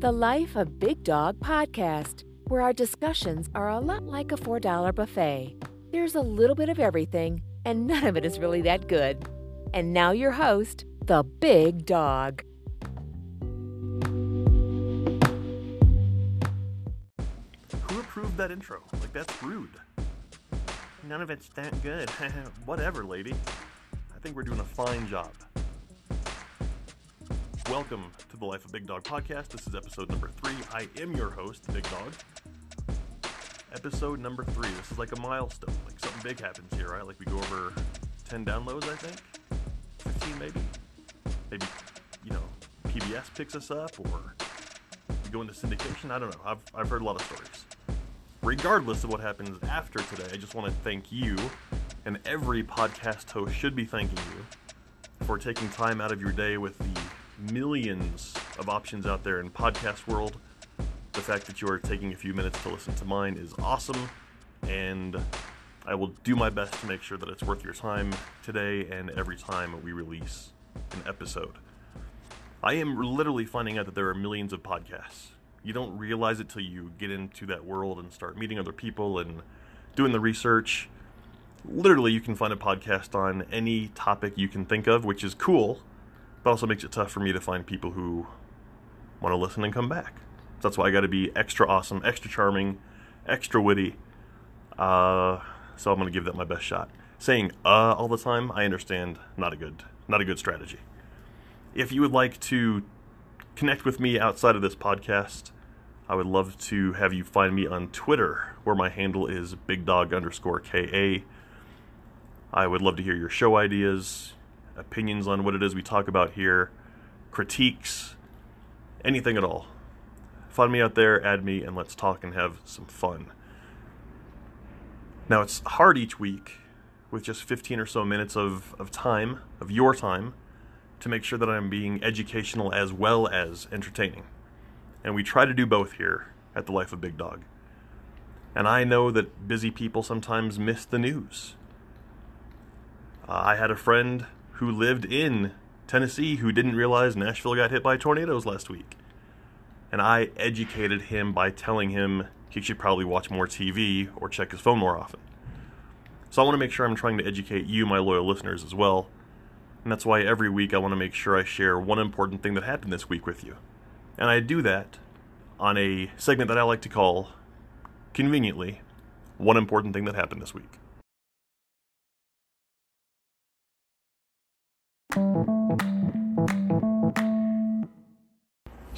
The Life of Big Dog podcast, where our discussions are a lot like a $4 buffet. There's a little bit of everything, and none of it is really that good. And now, your host, the Big Dog. Who approved that intro? Like, that's rude. None of it's that good. Whatever, lady. I think we're doing a fine job. Welcome to the Life of Big Dog podcast. This is episode number three. I am your host, Big Dog. Episode number three. This is like a milestone. Like something big happens here, right? Like we go over 10 downloads, I think. 15 maybe. Maybe, you know, PBS picks us up or we go into syndication. I don't know. I've, I've heard a lot of stories. Regardless of what happens after today, I just want to thank you, and every podcast host should be thanking you for taking time out of your day with the millions of options out there in podcast world. The fact that you are taking a few minutes to listen to mine is awesome, and I will do my best to make sure that it's worth your time today and every time we release an episode. I am literally finding out that there are millions of podcasts. You don't realize it till you get into that world and start meeting other people and doing the research. Literally, you can find a podcast on any topic you can think of, which is cool but also makes it tough for me to find people who want to listen and come back. So that's why I got to be extra awesome, extra charming, extra witty. Uh, so I'm going to give that my best shot. Saying "uh" all the time, I understand, not a good, not a good strategy. If you would like to connect with me outside of this podcast, I would love to have you find me on Twitter, where my handle is bigdog underscore ka. I would love to hear your show ideas, opinions on what it is we talk about here, critiques, anything at all. Find me out there, add me, and let's talk and have some fun. Now, it's hard each week with just 15 or so minutes of, of time, of your time, to make sure that I'm being educational as well as entertaining. And we try to do both here at The Life of Big Dog. And I know that busy people sometimes miss the news. Uh, I had a friend who lived in Tennessee who didn't realize Nashville got hit by tornadoes last week. And I educated him by telling him he should probably watch more TV or check his phone more often. So I want to make sure I'm trying to educate you, my loyal listeners, as well. And that's why every week I want to make sure I share one important thing that happened this week with you. And I do that on a segment that I like to call, conveniently, One Important Thing That Happened This Week.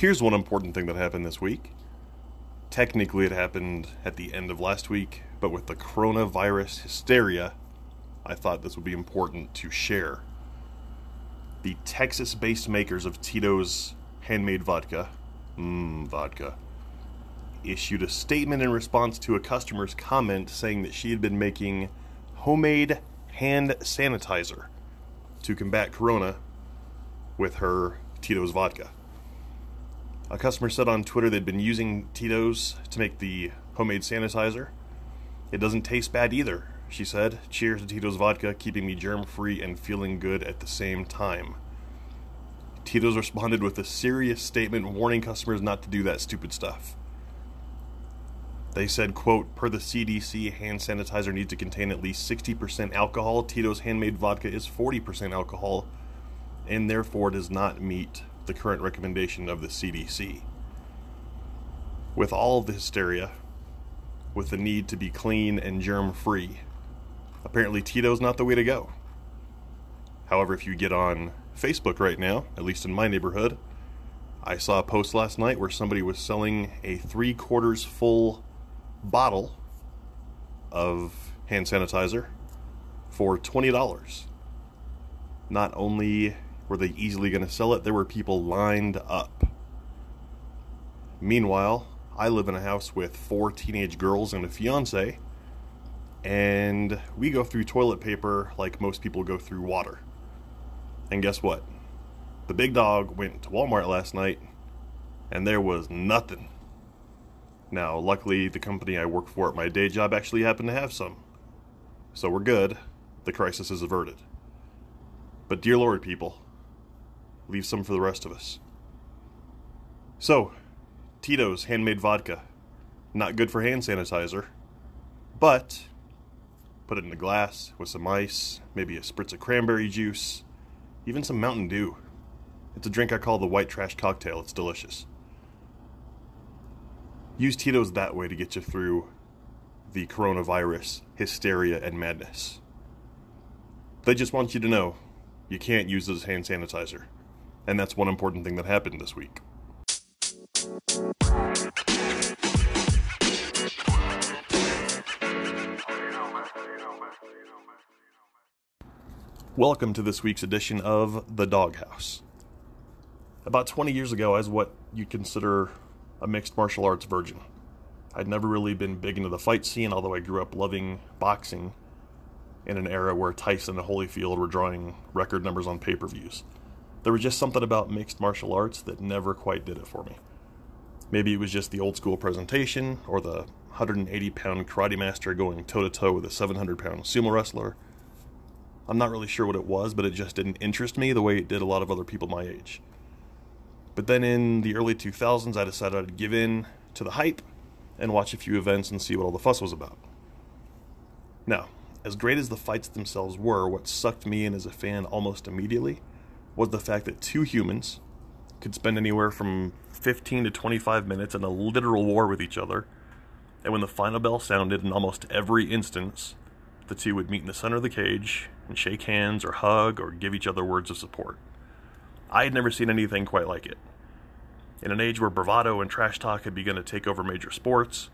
Here's one important thing that happened this week. Technically, it happened at the end of last week, but with the coronavirus hysteria, I thought this would be important to share. The Texas based makers of Tito's handmade vodka, mmm, vodka, issued a statement in response to a customer's comment saying that she had been making homemade hand sanitizer to combat corona with her Tito's vodka. A customer said on Twitter they'd been using Tito's to make the homemade sanitizer. It doesn't taste bad either, she said. Cheers to Tito's vodka, keeping me germ free and feeling good at the same time. Tito's responded with a serious statement warning customers not to do that stupid stuff. They said, quote, per the CDC, hand sanitizer needs to contain at least 60% alcohol. Tito's handmade vodka is 40% alcohol and therefore does not meet the current recommendation of the CDC. With all the hysteria, with the need to be clean and germ free, apparently Tito's not the way to go. However, if you get on Facebook right now, at least in my neighborhood, I saw a post last night where somebody was selling a three quarters full bottle of hand sanitizer for $20. Not only were they easily going to sell it? There were people lined up. Meanwhile, I live in a house with four teenage girls and a fiance, and we go through toilet paper like most people go through water. And guess what? The big dog went to Walmart last night, and there was nothing. Now, luckily, the company I work for at my day job actually happened to have some. So we're good. The crisis is averted. But, dear Lord, people, leave some for the rest of us. So, Tito's handmade vodka. Not good for hand sanitizer. But put it in a glass with some ice, maybe a spritz of cranberry juice, even some Mountain Dew. It's a drink I call the white trash cocktail. It's delicious. Use Tito's that way to get you through the coronavirus hysteria and madness. They just want you to know you can't use it as hand sanitizer. And that's one important thing that happened this week. Welcome to this week's edition of The Doghouse. About 20 years ago, I was what you'd consider a mixed martial arts virgin. I'd never really been big into the fight scene, although I grew up loving boxing in an era where Tyson and Holyfield were drawing record numbers on pay per views. There was just something about mixed martial arts that never quite did it for me. Maybe it was just the old school presentation, or the 180 pound karate master going toe to toe with a 700 pound sumo wrestler. I'm not really sure what it was, but it just didn't interest me the way it did a lot of other people my age. But then in the early 2000s, I decided I'd give in to the hype and watch a few events and see what all the fuss was about. Now, as great as the fights themselves were, what sucked me in as a fan almost immediately was the fact that two humans could spend anywhere from 15 to 25 minutes in a literal war with each other, and when the final bell sounded, in almost every instance, the two would meet in the center of the cage and shake hands or hug or give each other words of support. I had never seen anything quite like it. In an age where bravado and trash talk had begun to take over major sports,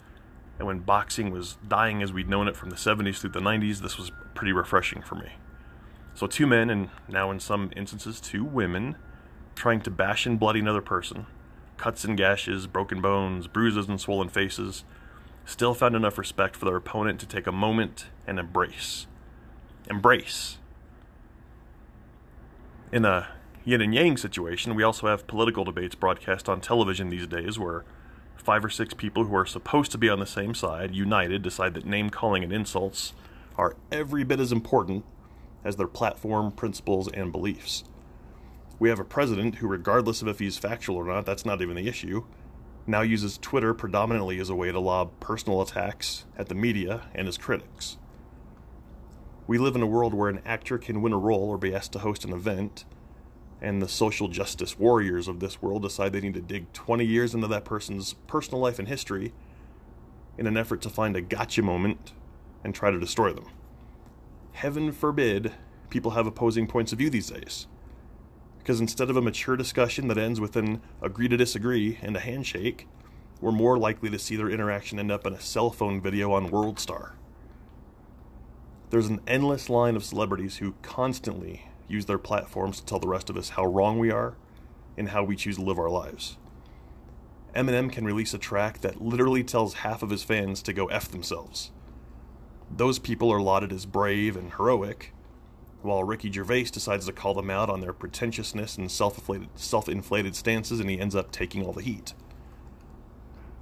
and when boxing was dying as we'd known it from the 70s through the 90s, this was pretty refreshing for me. So, two men, and now in some instances, two women, trying to bash and bloody another person, cuts and gashes, broken bones, bruises, and swollen faces, still found enough respect for their opponent to take a moment and embrace. Embrace. In a yin and yang situation, we also have political debates broadcast on television these days where five or six people who are supposed to be on the same side, united, decide that name calling and insults are every bit as important as their platform, principles, and beliefs. We have a president who, regardless of if he's factual or not, that's not even the issue, now uses Twitter predominantly as a way to lob personal attacks at the media and his critics. We live in a world where an actor can win a role or be asked to host an event and the social justice warriors of this world decide they need to dig 20 years into that person's personal life and history in an effort to find a gotcha moment and try to destroy them. Heaven forbid people have opposing points of view these days. Because instead of a mature discussion that ends with an agree to disagree and a handshake, we're more likely to see their interaction end up in a cell phone video on WorldStar. There's an endless line of celebrities who constantly use their platforms to tell the rest of us how wrong we are and how we choose to live our lives. Eminem can release a track that literally tells half of his fans to go F themselves. Those people are lauded as brave and heroic, while Ricky Gervais decides to call them out on their pretentiousness and self-inflated, stances and he ends up taking all the heat.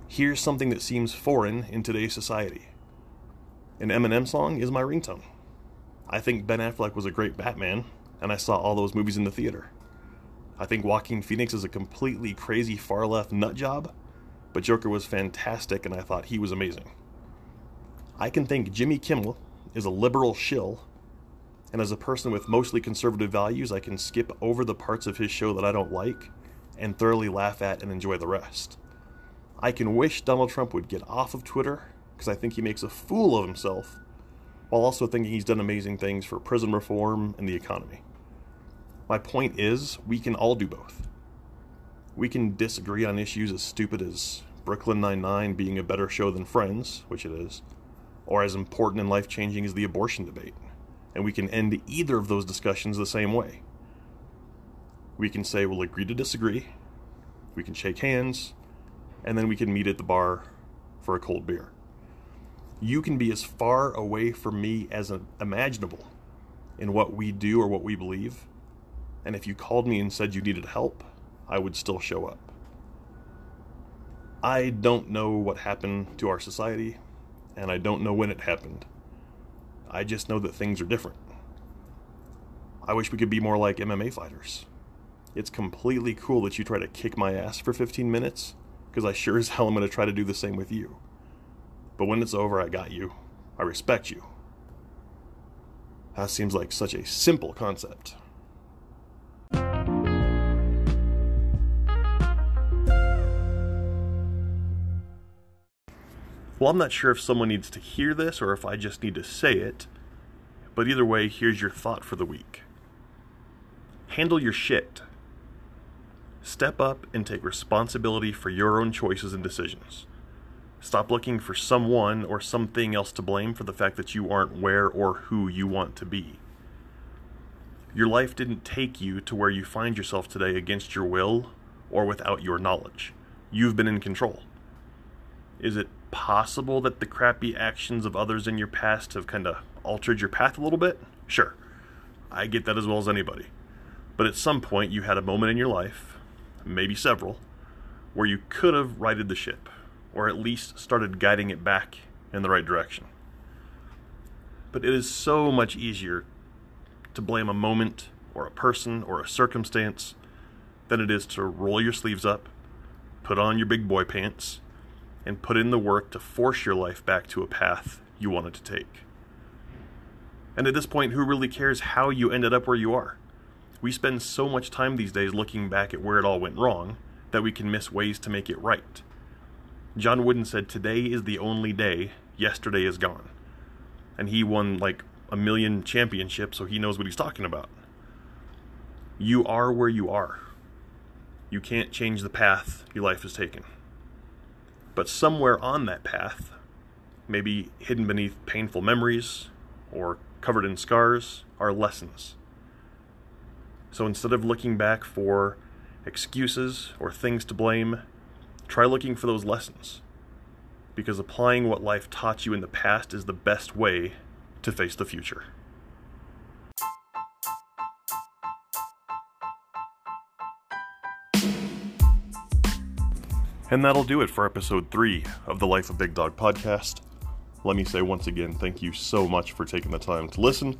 Here's something that seems foreign in today's society. An Eminem song is my ringtone. I think Ben Affleck was a great Batman, and I saw all those movies in the theater. I think Joaquin Phoenix is a completely crazy far left nut job, but Joker was fantastic and I thought he was amazing. I can think Jimmy Kimmel is a liberal shill, and as a person with mostly conservative values, I can skip over the parts of his show that I don't like and thoroughly laugh at and enjoy the rest. I can wish Donald Trump would get off of Twitter because I think he makes a fool of himself while also thinking he's done amazing things for prison reform and the economy. My point is, we can all do both. We can disagree on issues as stupid as Brooklyn Nine-Nine being a better show than Friends, which it is, or as important and life changing as the abortion debate. And we can end either of those discussions the same way. We can say we'll agree to disagree, we can shake hands, and then we can meet at the bar for a cold beer. You can be as far away from me as imaginable in what we do or what we believe and if you called me and said you needed help, I would still show up. I don't know what happened to our society, and I don't know when it happened. I just know that things are different. I wish we could be more like MMA fighters. It's completely cool that you try to kick my ass for 15 minutes, because I sure as hell am going to try to do the same with you. But when it's over, I got you. I respect you. That seems like such a simple concept. Well, I'm not sure if someone needs to hear this or if I just need to say it, but either way, here's your thought for the week handle your shit. Step up and take responsibility for your own choices and decisions. Stop looking for someone or something else to blame for the fact that you aren't where or who you want to be. Your life didn't take you to where you find yourself today against your will or without your knowledge. You've been in control. Is it possible that the crappy actions of others in your past have kind of altered your path a little bit? Sure. I get that as well as anybody. But at some point, you had a moment in your life, maybe several, where you could have righted the ship or at least started guiding it back in the right direction. But it is so much easier to blame a moment or a person or a circumstance than it is to roll your sleeves up, put on your big boy pants, and put in the work to force your life back to a path you wanted to take. And at this point, who really cares how you ended up where you are? We spend so much time these days looking back at where it all went wrong that we can miss ways to make it right. John Wooden said, Today is the only day, yesterday is gone. And he won like a million championships, so he knows what he's talking about. You are where you are. You can't change the path your life has taken. But somewhere on that path, maybe hidden beneath painful memories or covered in scars, are lessons. So instead of looking back for excuses or things to blame, Try looking for those lessons. Because applying what life taught you in the past is the best way to face the future. And that'll do it for episode three of the Life of Big Dog podcast. Let me say once again, thank you so much for taking the time to listen.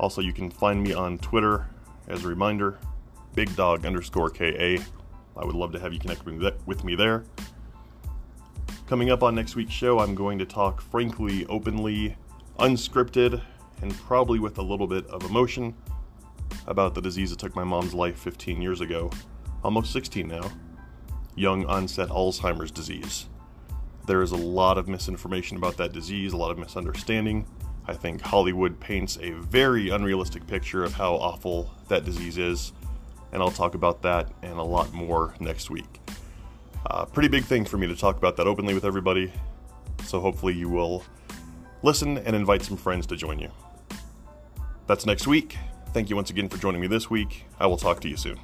Also, you can find me on Twitter as a reminder, big dog underscore KA. I would love to have you connect with me there. Coming up on next week's show, I'm going to talk frankly, openly, unscripted, and probably with a little bit of emotion about the disease that took my mom's life 15 years ago, almost 16 now young onset Alzheimer's disease. There is a lot of misinformation about that disease, a lot of misunderstanding. I think Hollywood paints a very unrealistic picture of how awful that disease is and I'll talk about that and a lot more next week. Uh, pretty big thing for me to talk about that openly with everybody, so hopefully you will listen and invite some friends to join you. That's next week. Thank you once again for joining me this week. I will talk to you soon.